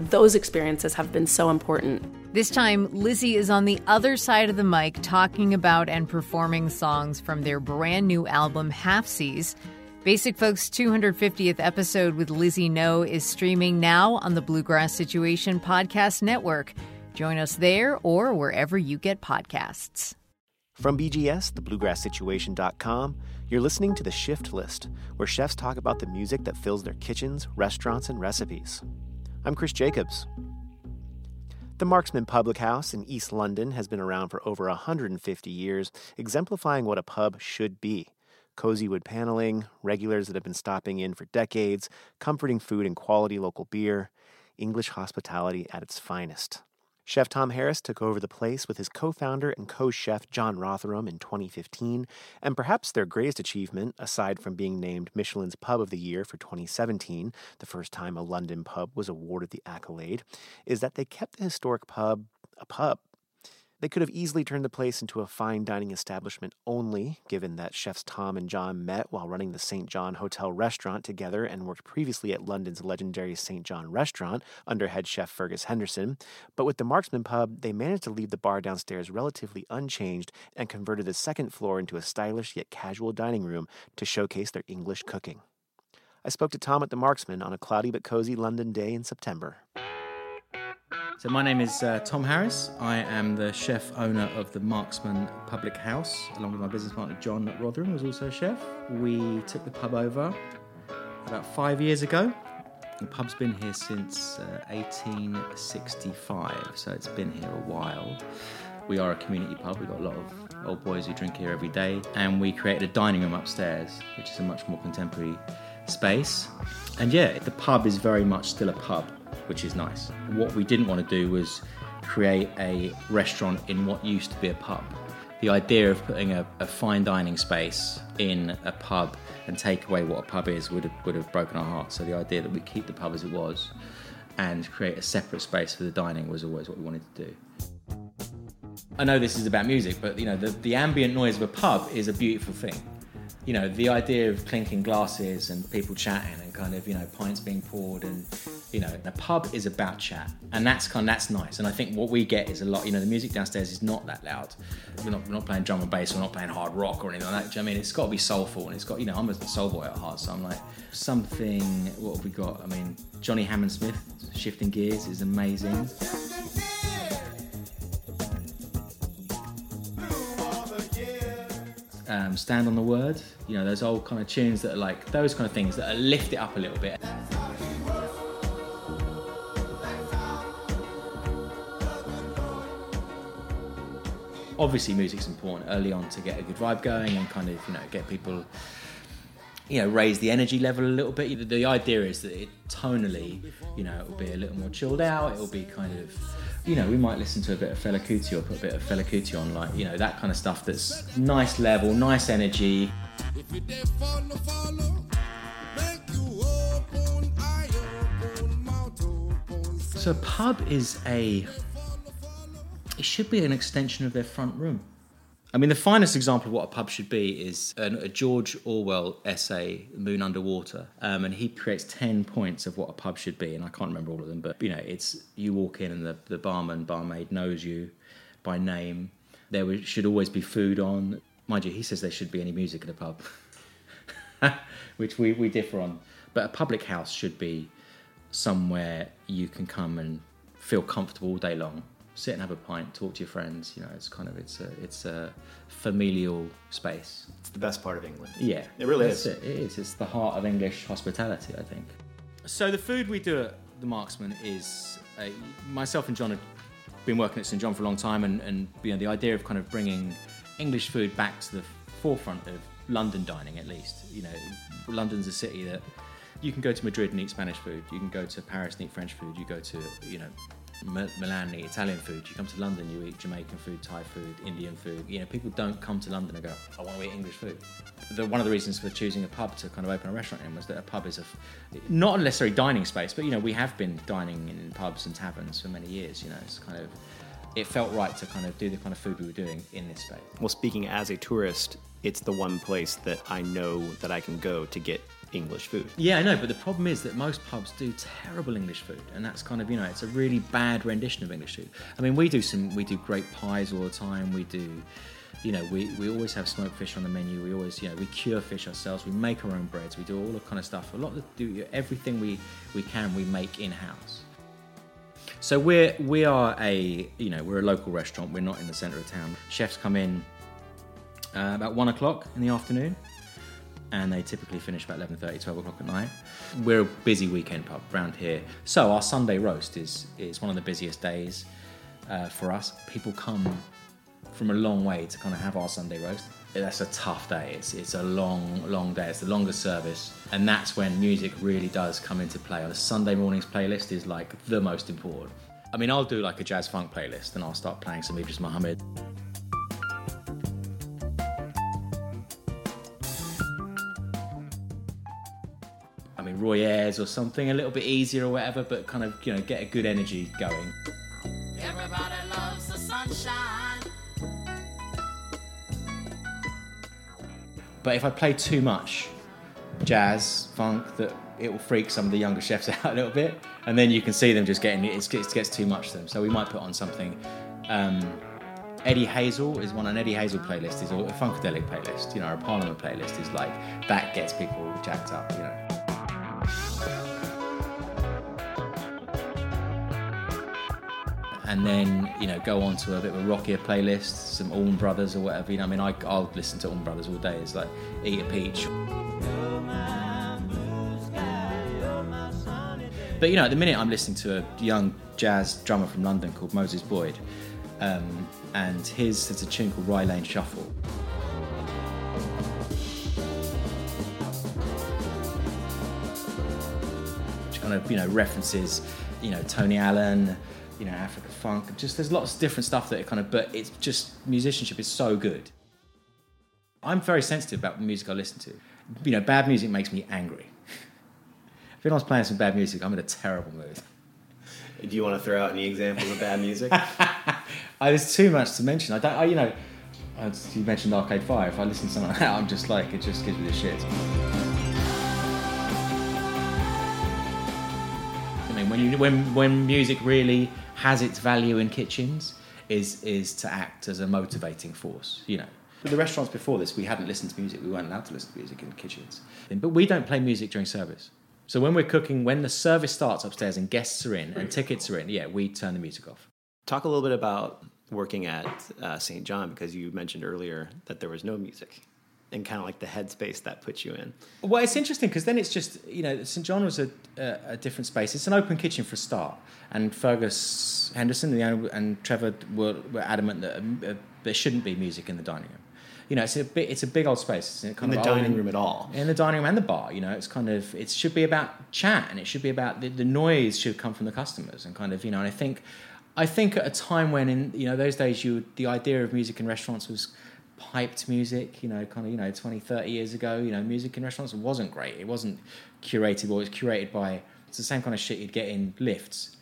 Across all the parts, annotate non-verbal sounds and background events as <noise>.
those experiences have been so important this time lizzie is on the other side of the mic talking about and performing songs from their brand new album Halfsies. Basic Folks 250th episode with Lizzie No is streaming now on the Bluegrass Situation Podcast Network. Join us there or wherever you get podcasts. From BGS, thebluegrasssituation.com, you're listening to The Shift List, where chefs talk about the music that fills their kitchens, restaurants, and recipes. I'm Chris Jacobs. The Marksman Public House in East London has been around for over 150 years, exemplifying what a pub should be cozy wood paneling, regulars that have been stopping in for decades, comforting food and quality local beer, English hospitality at its finest. Chef Tom Harris took over the place with his co founder and co chef Jon Rotheram in 2015, and perhaps their greatest achievement, aside from being named Michelin's Pub of the Year for 2017, the first time a London pub was awarded the accolade, is that they kept the historic pub a pub. They could have easily turned the place into a fine dining establishment only, given that chefs Tom and Jon met while running the St. John Hotel restaurant together and worked previously at London's legendary St. John restaurant under head chef Fergus Henderson. But with the Marksman pub, they managed to leave the bar downstairs relatively unchanged and converted the second floor into a stylish yet casual dining room to showcase their English cooking. I spoke to Tom at the Marksman on a cloudy but cozy London day in September. So, my name is uh, Tom Harris. I am the chef owner of the Marksman Public House, along with my business partner Jon Rotheram, who's also a chef. We took the pub over about five years ago. The pub's been here since uh, 1865, so it's been here a while. We are a community pub, we've got a lot of old boys who drink here every day, and we created a dining room upstairs, which is a much more contemporary space. And yeah, the pub is very much still a pub which is nice. What we didn't want to do was create a restaurant in what used to be a pub. The idea of putting a, a fine dining space in a pub and take away what a pub is would have, would have broken our hearts. So the idea that we keep the pub as it was and create a separate space for the dining was always what we wanted to do. I know this is about music, but you know the, the ambient noise of a pub is a beautiful thing. You know the idea of clinking glasses and people chatting and kind of you know pints being poured and you know, a pub is about chat, and that's kind of, that's nice. And I think what we get is a lot. You know, the music downstairs is not that loud. We're not, we're not playing drum and bass. We're not playing hard rock or anything like that. You know I mean, it's got to be soulful, and it's got you know, I'm a soul boy at heart, so I'm like something. What have we got? I mean, Johnny Hammond Smith, Shifting Gears is amazing. Um, stand on the word, you know, those old kind of tunes that are like those kind of things that lift it up a little bit. Obviously music's important early on to get a good vibe going and kind of you know get people you know, raise the energy level a little bit. The, the idea is that it tonally, you know, it will be a little more chilled out. It will be kind of, you know, we might listen to a bit of Fela Kuti or put a bit of Fela Kuti on, like, you know, that kind of stuff that's nice level, nice energy. So pub is a, it should be an extension of their front room. I mean, the finest example of what a pub should be is an, a George Orwell essay, Moon Under Water, um, and he creates ten points of what a pub should be, and I can't remember all of them, but you know, it's you walk in and the, the barman, barmaid knows you by name. There should always be food on. Mind you, he says there should be any music in a pub, <laughs> which we, we differ on. But a public house should be somewhere you can come and feel comfortable all day long sit and have a pint, talk to your friends. You know, it's kind of it's a it's a familial space. It's the best part of England. Yeah, it really is. It. it is. It's the heart of English hospitality, I think. So the food we do at the Marksman is uh, myself and Jon have been working at St John for a long time, and, and you know the idea of kind of bringing English food back to the forefront of London dining, at least. You know, London's a city that you can go to Madrid and eat Spanish food. You can go to Paris and eat French food. You go to you know Milan eat Italian food. You come to London, you eat Jamaican food, Thai food, Indian food. You know, people don't come to London and go, I want to eat English food. The, one of the reasons for choosing a pub to kind of open a restaurant in was that a pub is a, not necessarily dining space, but you know, we have been dining in pubs and taverns for many years. You know, it's kind of, it felt right to kind of do the kind of food we were doing in this space. Well, speaking as a tourist, it's the one place that I know that I can go to get English food. Yeah, I know, but the problem is that most pubs do terrible English food, and that's kind of you know it's a really bad rendition of English food. I mean, we do some we do great pies all the time. We do, you know, we, we always have smoked fish on the menu. We always you know we cure fish ourselves. We make our own breads. We do all the kind of stuff. A lot of do everything we we can we make in house. So we're we are a you know we're a local restaurant. We're not in the centre of town. Chefs come in uh, about one o'clock in the afternoon and they typically finish about 11.30 12 o'clock at night. We're a busy weekend pub around here. So our sunday roast is is one of the busiest days uh, for us. People come from a long way to kind of have our sunday roast. That's a tough day. It's, it's a long long day. It's the longest service. And that's when music really does come into play. A sunday morning's playlist is like the most important. I mean i'll do like a jazz funk playlist and i'll start playing some idris muhammad Roy Ayers or something a little bit easier or whatever, but kind of you know get a good energy going. Everybody loves the sunshine. But if I play too much jazz, funk, that it will freak some of the younger <laughs> chefs out a little bit, and then you can see them just getting it, it gets too much to them. So we might put on something. Um, Eddie Hazel is one, an Eddie Hazel playlist is a funkadelic playlist, you know, a Parliament playlist is like that gets people jacked up, you know. And then you know go on to a bit of a rockier playlist, some Allman Brothers or whatever. You know, I mean, I, I'll listen to Allman Brothers all day. It's like eat a peach. But you know, at the minute I'm listening to a young jazz drummer from London called Moses Boyd, um, and his there's a tune called Rye Lane Shuffle. Which kind of you know references, you know Tony Allen, you know, Africa funk. Just there's lots of different stuff that it kind of, but it's just musicianship is so good. I'm very sensitive about the music I listen to. You know, bad music makes me angry. <laughs> if anyone's playing some bad music, I'm in a terrible mood. Do you want to throw out any examples of bad music? <laughs> I, there's too much to mention. I don't. I, you know, you mentioned Arcade Fire. If I listen to something like <laughs> that, I'm just like it just gives me the shit. When you when when music really has its value in kitchens is is to act as a motivating force. You know, the restaurants before this, we hadn't listened to music. We weren't allowed to listen to music in kitchens. But we don't play music during service. So when we're cooking, when the service starts upstairs and guests are in and tickets are in, yeah, we turn the music off. Talk a little bit about working at uh, St. John because you mentioned earlier that there was no music and kind of like the headspace that puts you in. Well, it's interesting because then it's just you know St John was a, a, a, different space. It's an open kitchen for a start, and Fergus Henderson and, and Trevor were, were adamant that uh, there shouldn't be music in the dining room. you know, it's a bit, it's a big old space. It's kind In the old dining and- room at all. in the dining room and the bar. You know, it's kind of it should be about chat and it should be about the, the noise should come from the customers and kind of you know. And I think I think at a time when in you know those days you the idea of music in restaurants was piped music you know kind of you know 20 30 years ago you know music in restaurants wasn't great it wasn't curated or it was curated by it's the same kind of shit you'd get in lifts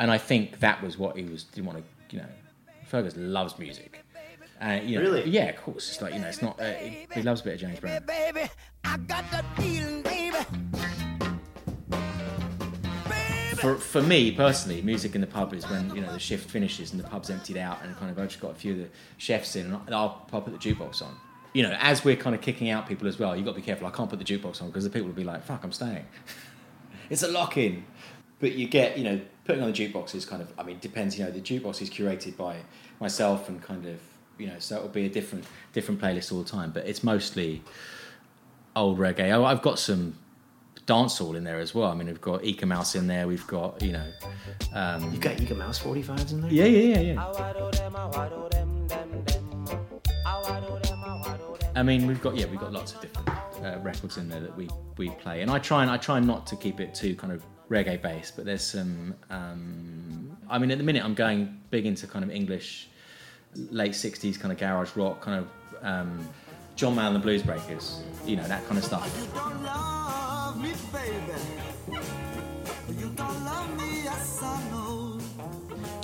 and i think that was what he was didn't want to you know fergus loves music uh, you know, Really? yeah of course it's like you know it's not uh, he, he loves a bit of james brown baby. I got that feeling, baby. For for me personally, music in the pub is when you know the shift finishes and the pub's emptied out, and kind of I've just got a few of the chefs in, and I'll, put the jukebox on. You know, as we're kind of kicking out people as well, you've got to be careful. I can't put the jukebox on because the people will be like, "Fuck, I'm staying." <laughs> it's a lock in, but you get you know putting on the jukebox is kind of I mean depends. You know, the jukebox is curated by myself and kind of you know so it'll be a different different playlist all the time, but it's mostly old reggae. I've got some dancehall in there as well. I mean, we've got Eek-A-Mouse in there. We've got you know, um, You got Eek-A-Mouse 45s in there? yeah, yeah, yeah, yeah. I mean, we've got yeah, we've got lots of different uh, records in there that we we play, and I try and I try not to keep it too kind of reggae based, but there's some. Um, I mean, at the minute, I'm going big into kind of English, late '60s kind of garage rock, kind of um, John Mayall and the Blues Breakers, you know that kind of stuff.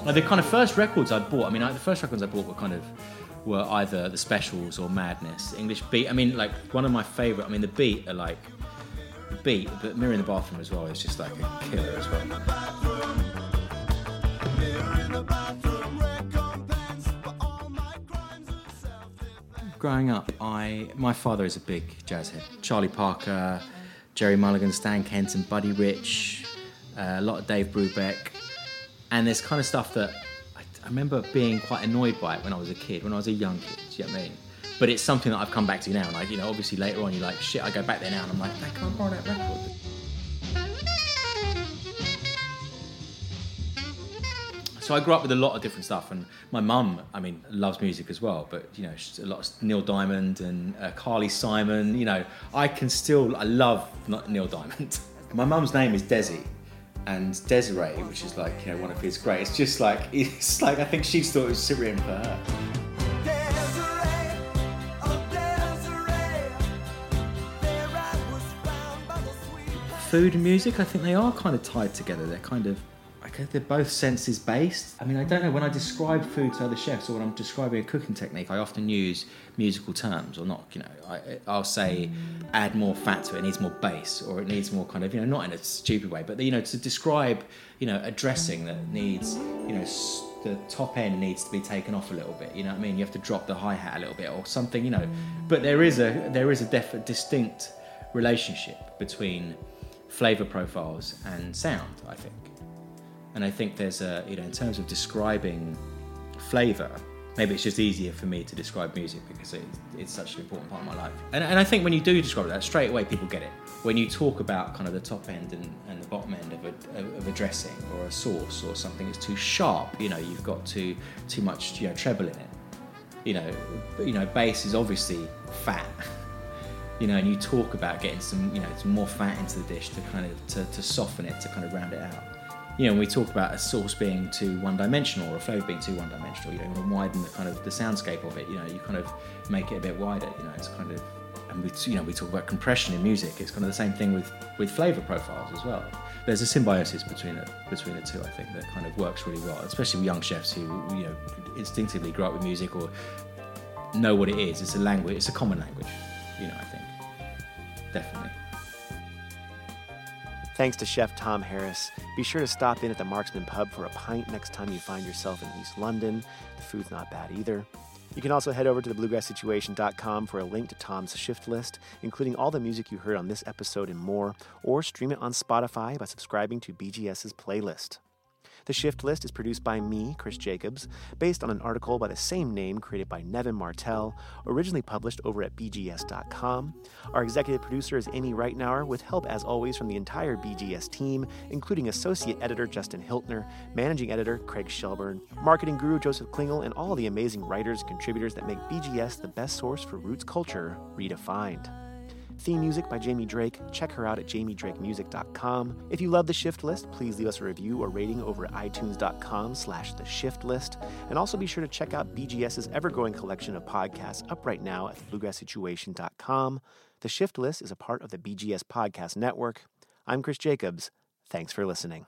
Now, the kind of first records I bought, I mean, I, the first records I bought were kind of were either the specials or Madness, English beat. I mean, like one of my favorite. I mean, the beat are like the beat, but Mirror in the Bathroom as well is just like a killer as well. Growing up, I my father is a big jazz head. Charlie Parker, Gerry Mulligan, Stan Kenton, Buddy Rich, uh, a lot of Dave Brubeck and there's kind of stuff that I, I remember being quite annoyed by it when I was a kid, when I was a young kid. Do you know what I mean? But it's something that I've come back to now, and like you know, obviously later on, you're like, shit, I go back there now, and I'm like, I can't borrow that record. So I grew up with a lot of different stuff, and my mum, I mean, loves music as well. But you know, she's a lot of Neil Diamond and uh, Carly Simon. You know, I can still, I love Neil Diamond. <laughs> my mum's name is Desi, and Desiree, which is like you know one of his great. It's just like <laughs> it's like I think she thought it was written for her. Desiree, oh Desiree, there I was found by the sweet food and music, I think they are kind of tied together. They're kind of, They're both senses based. I mean, I don't know, when I describe food to other chefs or when I'm describing a cooking technique, I often use musical terms or not, you know, I, I'll say add more fat to it, it needs more bass or it needs more kind of, you know, not in a stupid way, but, you know, to describe, you know, a dressing that needs, you know, the top end needs to be taken off a little bit. You know what I mean? You have to drop the hi hat a little bit or something. You know, but there is a there is a def- distinct relationship between flavor profiles and sound. I think, and I think there's a you know in terms of describing flavor. Maybe it's just easier for me to describe music because it, it's such an important part of my life. And, and I think when you do describe that, straight away people get it. When you talk about kind of the top end and, and the bottom end of a, of a dressing or a sauce or something that's too sharp, you know, you've got too too much you know treble in it. You know, you know, bass is obviously fat. <laughs> You know, and you talk about getting some, you know, some more fat into the dish to kind of to, to soften it, to kind of round it out you know, when we talk about a sauce being too one-dimensional or a flow being too one-dimensional, you know, you want to widen the kind of the soundscape of it. You know, you kind of make it a bit wider. You know, it's kind of, and we, you know, we talk about compression in music. It's kind of the same thing with with flavour profiles as well. There's a symbiosis between it between the two. I think that kind of works really well, especially with young chefs who you know instinctively grow up with music or know what it is. It's a language. It's a common language. You know, I think definitely. Thanks to Chef Tom Harris. Be sure to stop in at the Marksman Pub for a pint next time you find yourself in East London. The food's not bad either. You can also head over to thebluegrasssituation.com for a link to Tom's shift list, including all the music you heard on this episode and more, or stream it on Spotify by subscribing to BGS's playlist. The Shift List is produced by me, Chris Jacobs, based on an article by the same name created by Nevin Martell, originally published over at BGS.com. Our executive producer is Amy Reitnouer, with help as always from the entire BGS team, including associate editor Justin Hiltner, managing editor Craig Shelburne, marketing guru Joseph Klingel, and all the amazing writers and contributors that make BGS the best source for roots culture redefined. Theme music by Jamie Drake. Check her out at jamiedrakemusic.com. If you love The Shift List, please leave us a review or rating over at itunes.com slash The Shift List. And also be sure to check out BGS's ever-growing collection of podcasts up right now at bluegrasssituation.com. The Shift List is a part of the BGS Podcast Network. I'm Chris Jacobs. Thanks for listening.